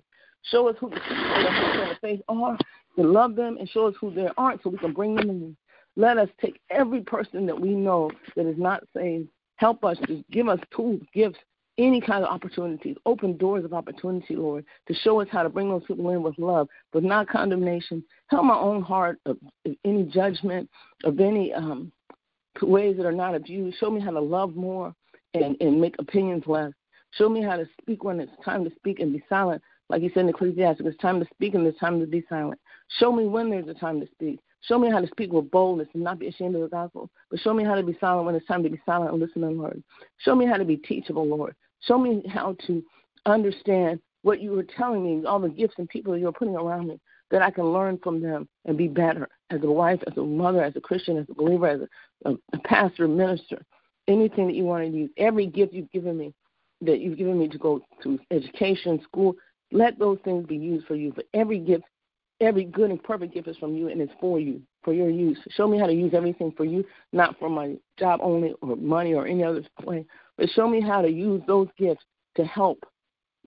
Show us who the people in the faith are, to love them, and show us who they aren't so we can bring them in. Let us take every person that we know that is not saved, help us to give us tools, gifts, any kind of opportunities, open doors of opportunity, Lord, to show us how to bring those people in with love, but not condemnation. Help my own heart of, of any judgment, of any um, ways that are not of you. Show me how to love more and, and make opinions less. Show me how to speak when it's time to speak and be silent like he said in Ecclesiastes, it's time to speak and it's time to be silent. Show me when there's a time to speak. Show me how to speak with boldness and not be ashamed of the gospel. But show me how to be silent when it's time to be silent and listen and learn. Show me how to be teachable, Lord. Show me how to understand what you were telling me, all the gifts and people you're putting around me, that I can learn from them and be better as a wife, as a mother, as a Christian, as a believer, as a, a, pastor, minister, anything that you want to use. Every gift you've given me, that you've given me to go to education, school, let those things be used for you. For every gift, every good and perfect gift is from you and it's for you, for your use. Show me how to use everything for you, not for my job only or money or any other way, but show me how to use those gifts to help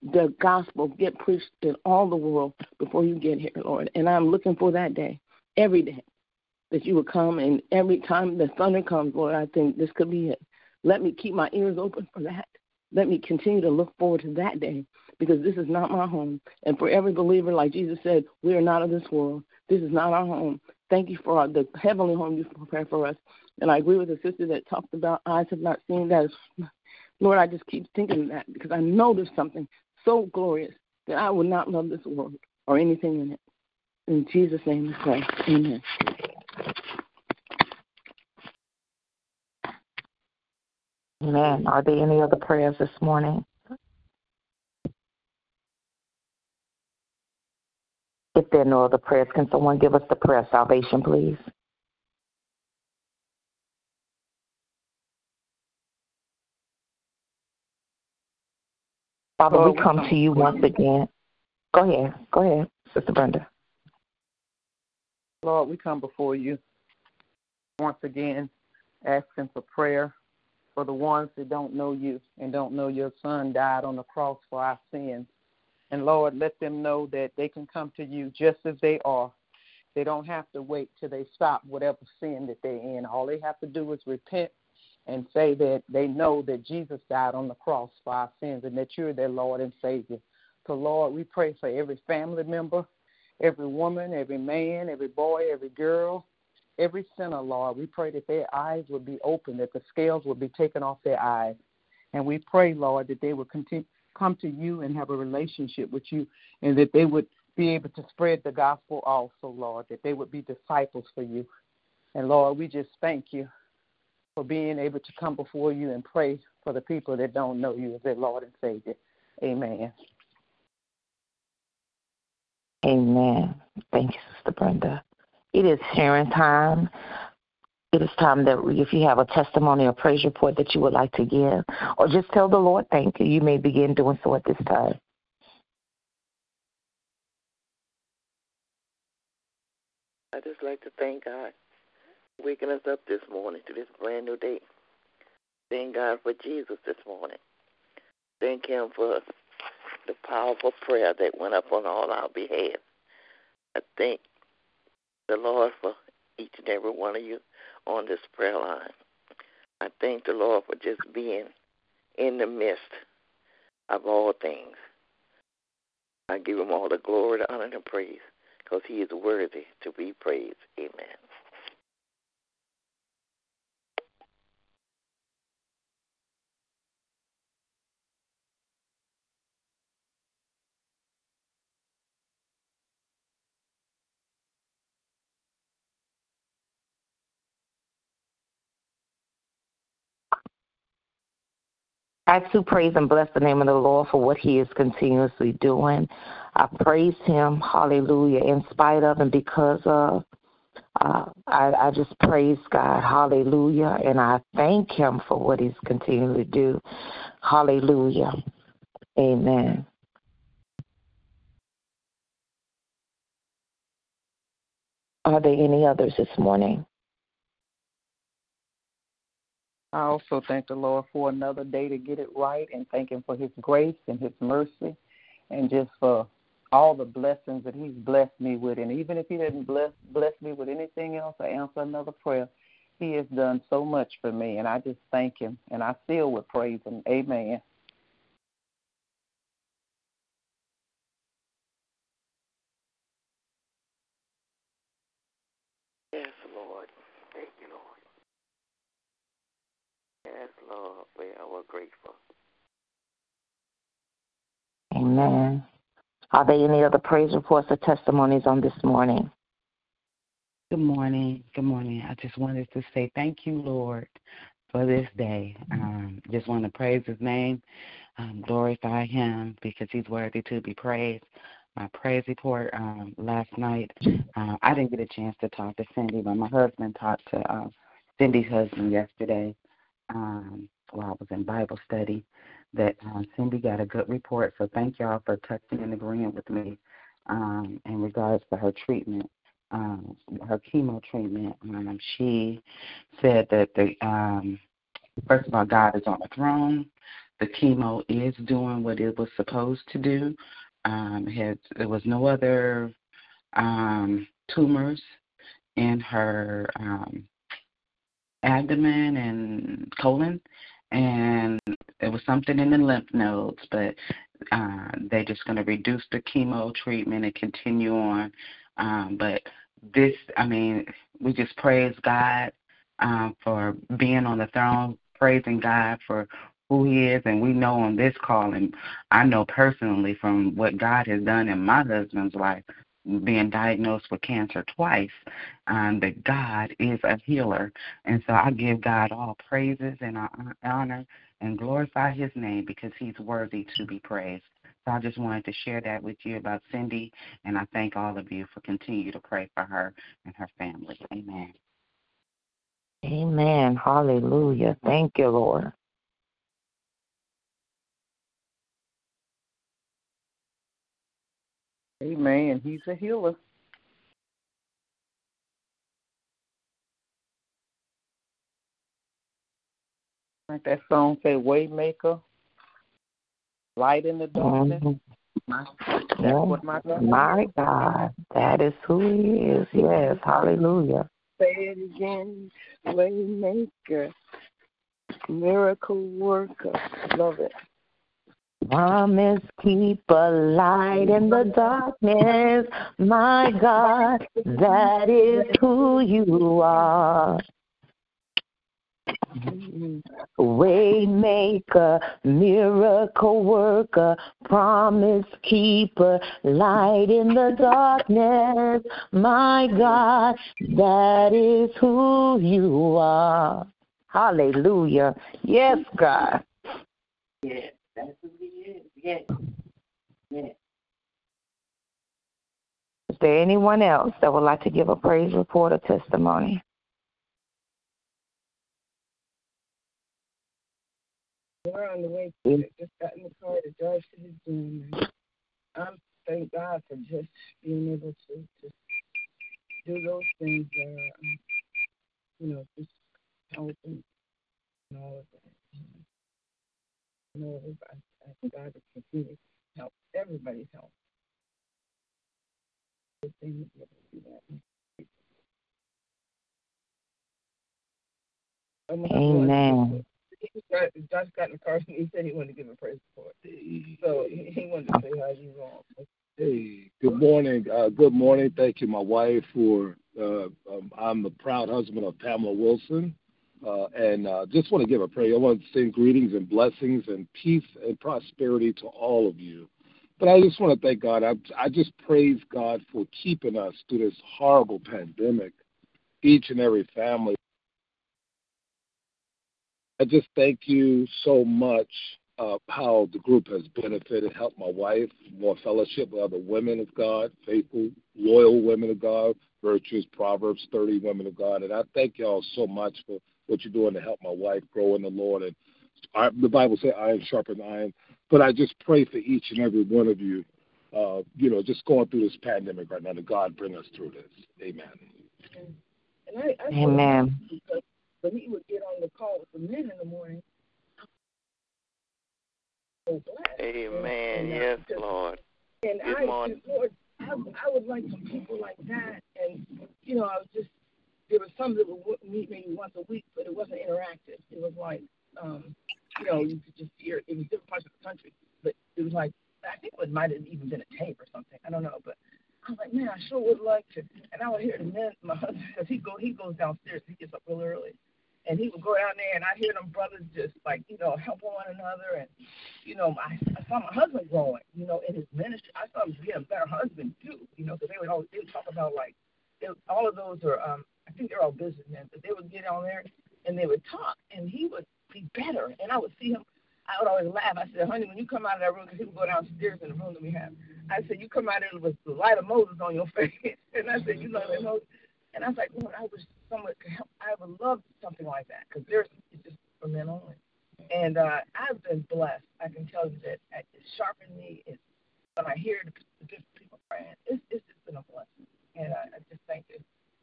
the gospel get preached in all the world before you get here, Lord. And I'm looking for that day, every day, that you would come. And every time the thunder comes, Lord, I think this could be it. Let me keep my ears open for that. Let me continue to look forward to that day because this is not my home. And for every believer, like Jesus said, we are not of this world. This is not our home. Thank you for the heavenly home you've prepared for us. And I agree with the sister that talked about eyes have not seen that. Lord, I just keep thinking that because I know there's something so glorious that I would not love this world or anything in it. In Jesus' name we pray. Amen. Amen. Are there any other prayers this morning? If there are no other prayers, can someone give us the prayer of salvation, please? Father, we come to you once again. Go ahead. Go ahead, Sister Brenda. Lord, we come before you once again asking for prayer for the ones that don't know you and don't know your son died on the cross for our sins. And Lord, let them know that they can come to you just as they are. They don't have to wait till they stop whatever sin that they're in. All they have to do is repent and say that they know that Jesus died on the cross for our sins and that you're their Lord and Savior. So, Lord, we pray for every family member, every woman, every man, every boy, every girl, every sinner, Lord. We pray that their eyes would be open, that the scales would be taken off their eyes. And we pray, Lord, that they would continue come to you and have a relationship with you, and that they would be able to spread the gospel also, Lord, that they would be disciples for you. And Lord, we just thank you for being able to come before you and pray for the people that don't know you as their Lord and Savior. Amen. Amen. Thank you, Sister Brenda. It is sharing time. It is time that if you have a testimony or praise report that you would like to give, or just tell the Lord thank you, you may begin doing so at this time. I just like to thank God for waking us up this morning to this brand new day. Thank God for Jesus this morning. Thank Him for the powerful prayer that went up on all our behalf. I thank the Lord for each and every one of you on this prayer line. I thank the Lord for just being in the midst of all things. I give him all the glory, the honor, and the praise because he is worthy to be praised. Amen. I too praise and bless the name of the Lord for what He is continuously doing. I praise Him, hallelujah, in spite of and because of. Uh, I, I just praise God, hallelujah, and I thank Him for what He's continually do. Hallelujah. Amen. Are there any others this morning? I also thank the Lord for another day to get it right and thank Him for His grace and His mercy and just for all the blessings that He's blessed me with. And even if He didn't bless, bless me with anything else or answer another prayer, He has done so much for me. And I just thank Him. And I still would praise Him. Amen. Yes, Lord. Thank you, Lord. Yes, Lord. We are grateful. Amen. Are there any other praise reports or testimonies on this morning? Good morning. Good morning. I just wanted to say thank you, Lord, for this day. Um, just want to praise His name, um, glorify Him because He's worthy to be praised. My praise report um, last night, uh, I didn't get a chance to talk to Cindy, but my husband talked to uh, Cindy's husband yesterday um, while I was in Bible study. That um, Cindy got a good report, so thank y'all for touching and agreeing with me um, in regards to her treatment um, her chemo treatment, um, she said that the um, first of all, God is on the throne. The chemo is doing what it was supposed to do. Um, had there was no other um, tumors in her um, abdomen and colon, and it was something in the lymph nodes, but uh, they're just going to reduce the chemo treatment and continue on. Um, but this, I mean, we just praise God um, for being on the throne, praising God for who He is, and we know on this call, and I know personally from what God has done in my husband's life, being diagnosed with cancer twice, um, that God is a healer, and so I give God all praises and honor and glorify His name because He's worthy to be praised. So I just wanted to share that with you about Cindy, and I thank all of you for continue to pray for her and her family. Amen. Amen. Hallelujah. Thank you, Lord. Amen. He's a healer. Like that song say, Waymaker, light in the darkness. Mhm. That's what my God My God, that is who He is. Yes. Hallelujah. Say it again. Waymaker, miracle worker. Love it. Promise keep a light in the darkness. My God, that is who you are. Waymaker, miracle worker, promise keeper, light in the darkness. My God, that is who you are. Hallelujah. Yes, God. Yes, that's who he is. Yes. Yes. there anyone else that would like to give a praise report or testimony? We're on the way to it. Just got in the car to drive to the gym. I'm thank God for just being able to just do those things that um, you know, just helping and all of that. You know, I, I God to continue to help everybody's help. Amen. Josh got in the car and he said he wanted to give a praise report. So he wanted to say how you wrong. Hey, good morning. Uh, good morning. Thank you, my wife, for uh, um, I'm the proud husband of Pamela Wilson. Uh, and uh, just want to give a prayer. I want to send greetings and blessings and peace and prosperity to all of you. But I just want to thank God. I, I just praise God for keeping us through this horrible pandemic, each and every family. I just thank you so much uh, how the group has benefited, helped my wife, more fellowship with other women of God, faithful, loyal women of God, virtuous, Proverbs 30 women of God. And I thank y'all so much for what you're doing to help my wife grow in the Lord. And I, the Bible says iron sharpens iron. But I just pray for each and every one of you, uh, you know, just going through this pandemic right now, that God bring us through this. Amen. And I, I Amen. Because when he would get on the call with the men in the morning, so blessed. Amen. And, uh, Yes, just- Lord. And Good I, morning. Lord, I, I would like some people like that. And you know, I was just there was some that would meet maybe once a week, but it wasn't interactive. It was like, um, you know, you could just hear. It was different parts of the country, but it was like I think it might have even been a tape or something. I don't know, but I was like, man, I sure would like to. And I would hear the men, my husband, because he go he goes downstairs, he gets up real early, and he would go down there, and I hear them brothers just like you know helping one another, and you know I, I saw my husband growing, you know, in his ministry. I saw him be a better husband too, you know, because they would always they would talk about like they, all of those are um I think they're all businessmen, but they would get on there and they would talk, and he would be better, and I would see him. I would always laugh. I said, honey, when you come out of that room, because he would go downstairs in the room that we have. I said, you come out there with the light of Moses on your face. and I said, you know that Moses. And I was like, Lord, I wish someone could help. I would love something like that because there's it's just for men only. And uh, I've been blessed. I can tell you that it sharpened me. It's, when I hear the different people praying, it's, it's just been a blessing. And I, I just thank you.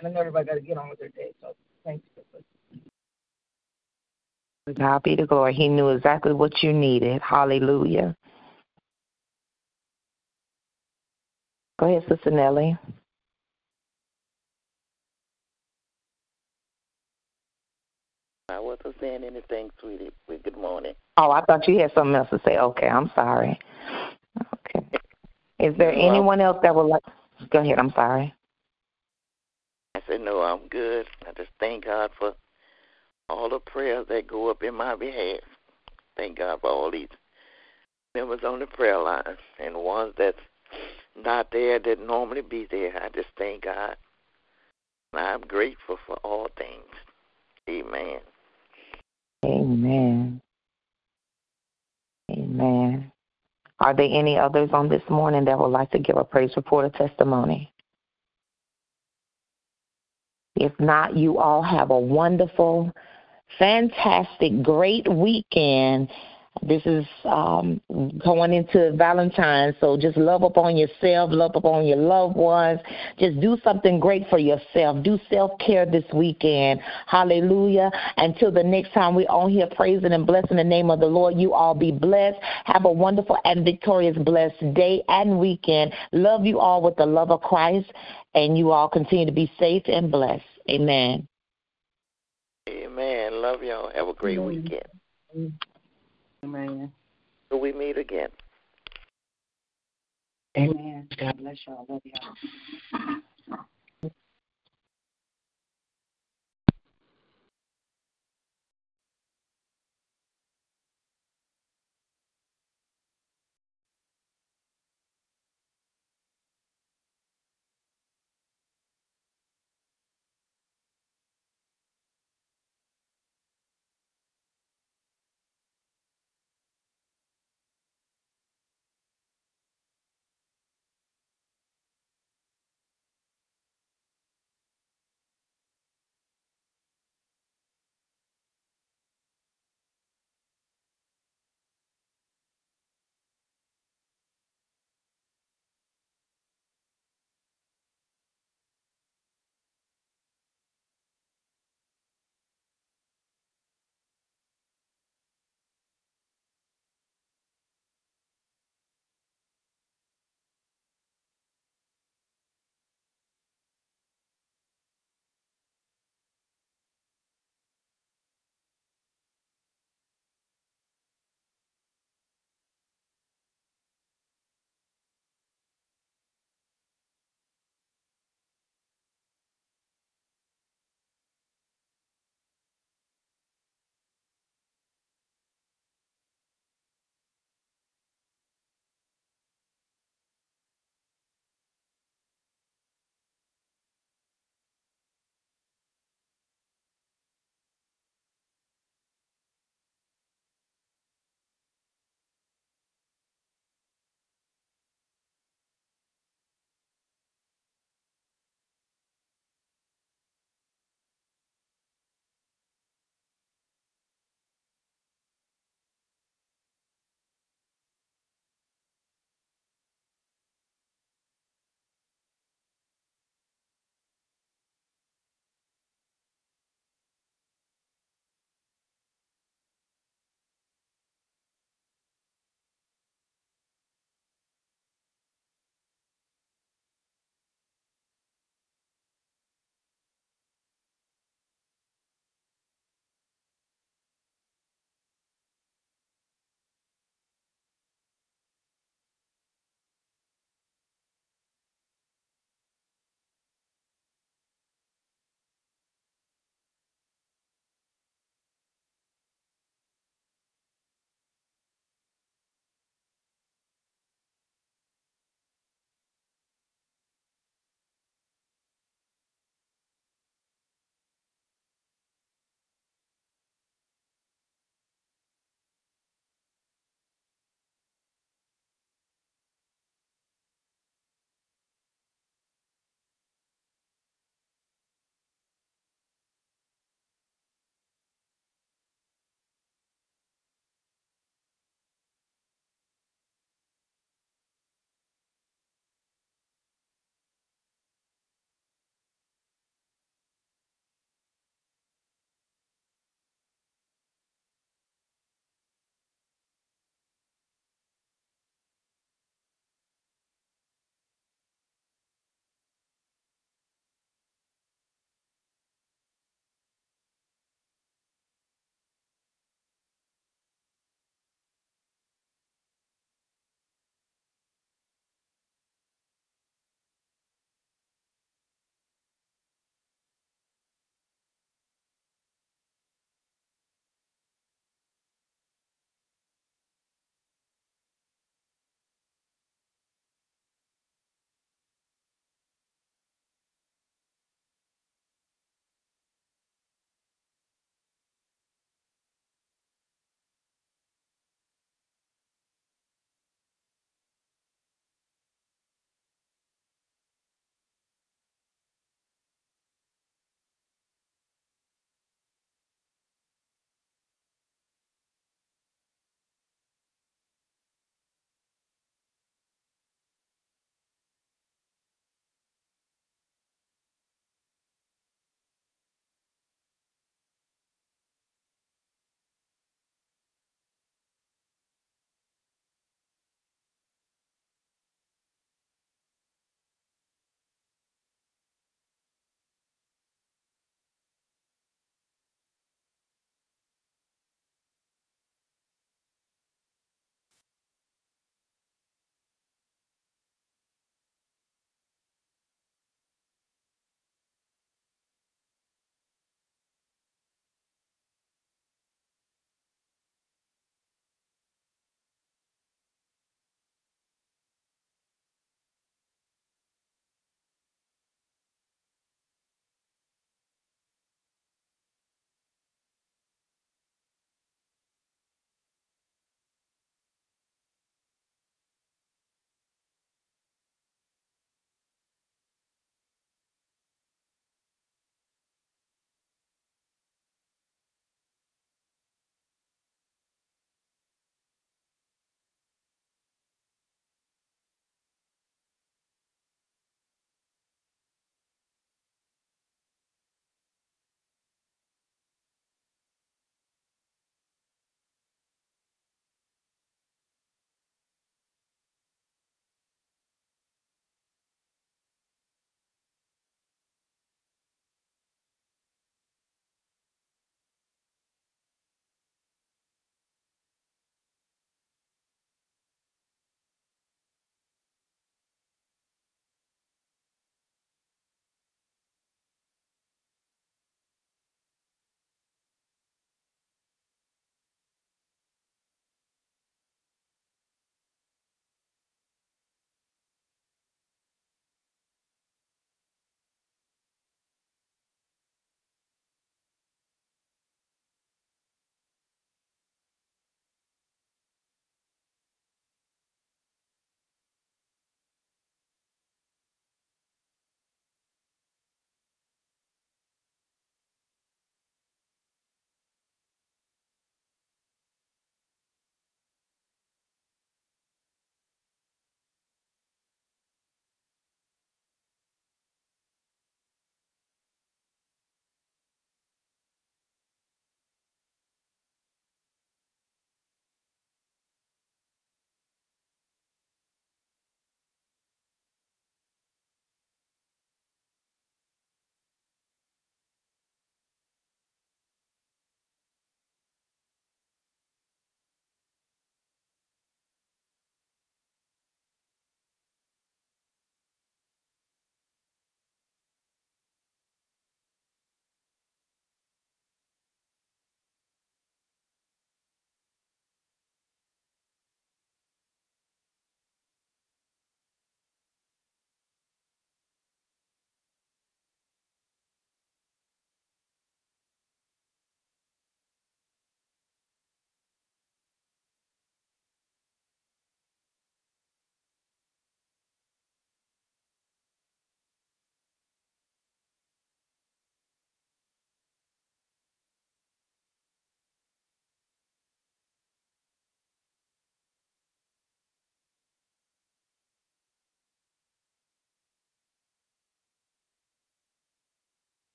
And I know everybody got to get on with their day. So thanks you for listening. God be the glory. He knew exactly what you needed. Hallelujah. Go ahead, Sister Nellie. I wasn't saying anything, sweetie. Good morning. Oh, I thought you had something else to say. Okay, I'm sorry. Okay. Is there anyone else that would like? Go ahead. I'm sorry. Said, no, I'm good. I just thank God for all the prayers that go up in my behalf. Thank God for all these members on the prayer line and ones that's not there that normally be there. I just thank God. I'm grateful for all things. Amen. Amen. Amen. Are there any others on this morning that would like to give a praise report or testimony? If not, you all have a wonderful, fantastic, great weekend. This is um, going into Valentine's, so just love upon yourself, love upon your loved ones. Just do something great for yourself. Do self care this weekend. Hallelujah. Until the next time we're on here praising and blessing the name of the Lord, you all be blessed. Have a wonderful and victorious, blessed day and weekend. Love you all with the love of Christ, and you all continue to be safe and blessed. Amen. Amen. Love y'all. Have a great Amen. weekend. Amen. Till we meet again. Amen. God bless y'all. Love y'all.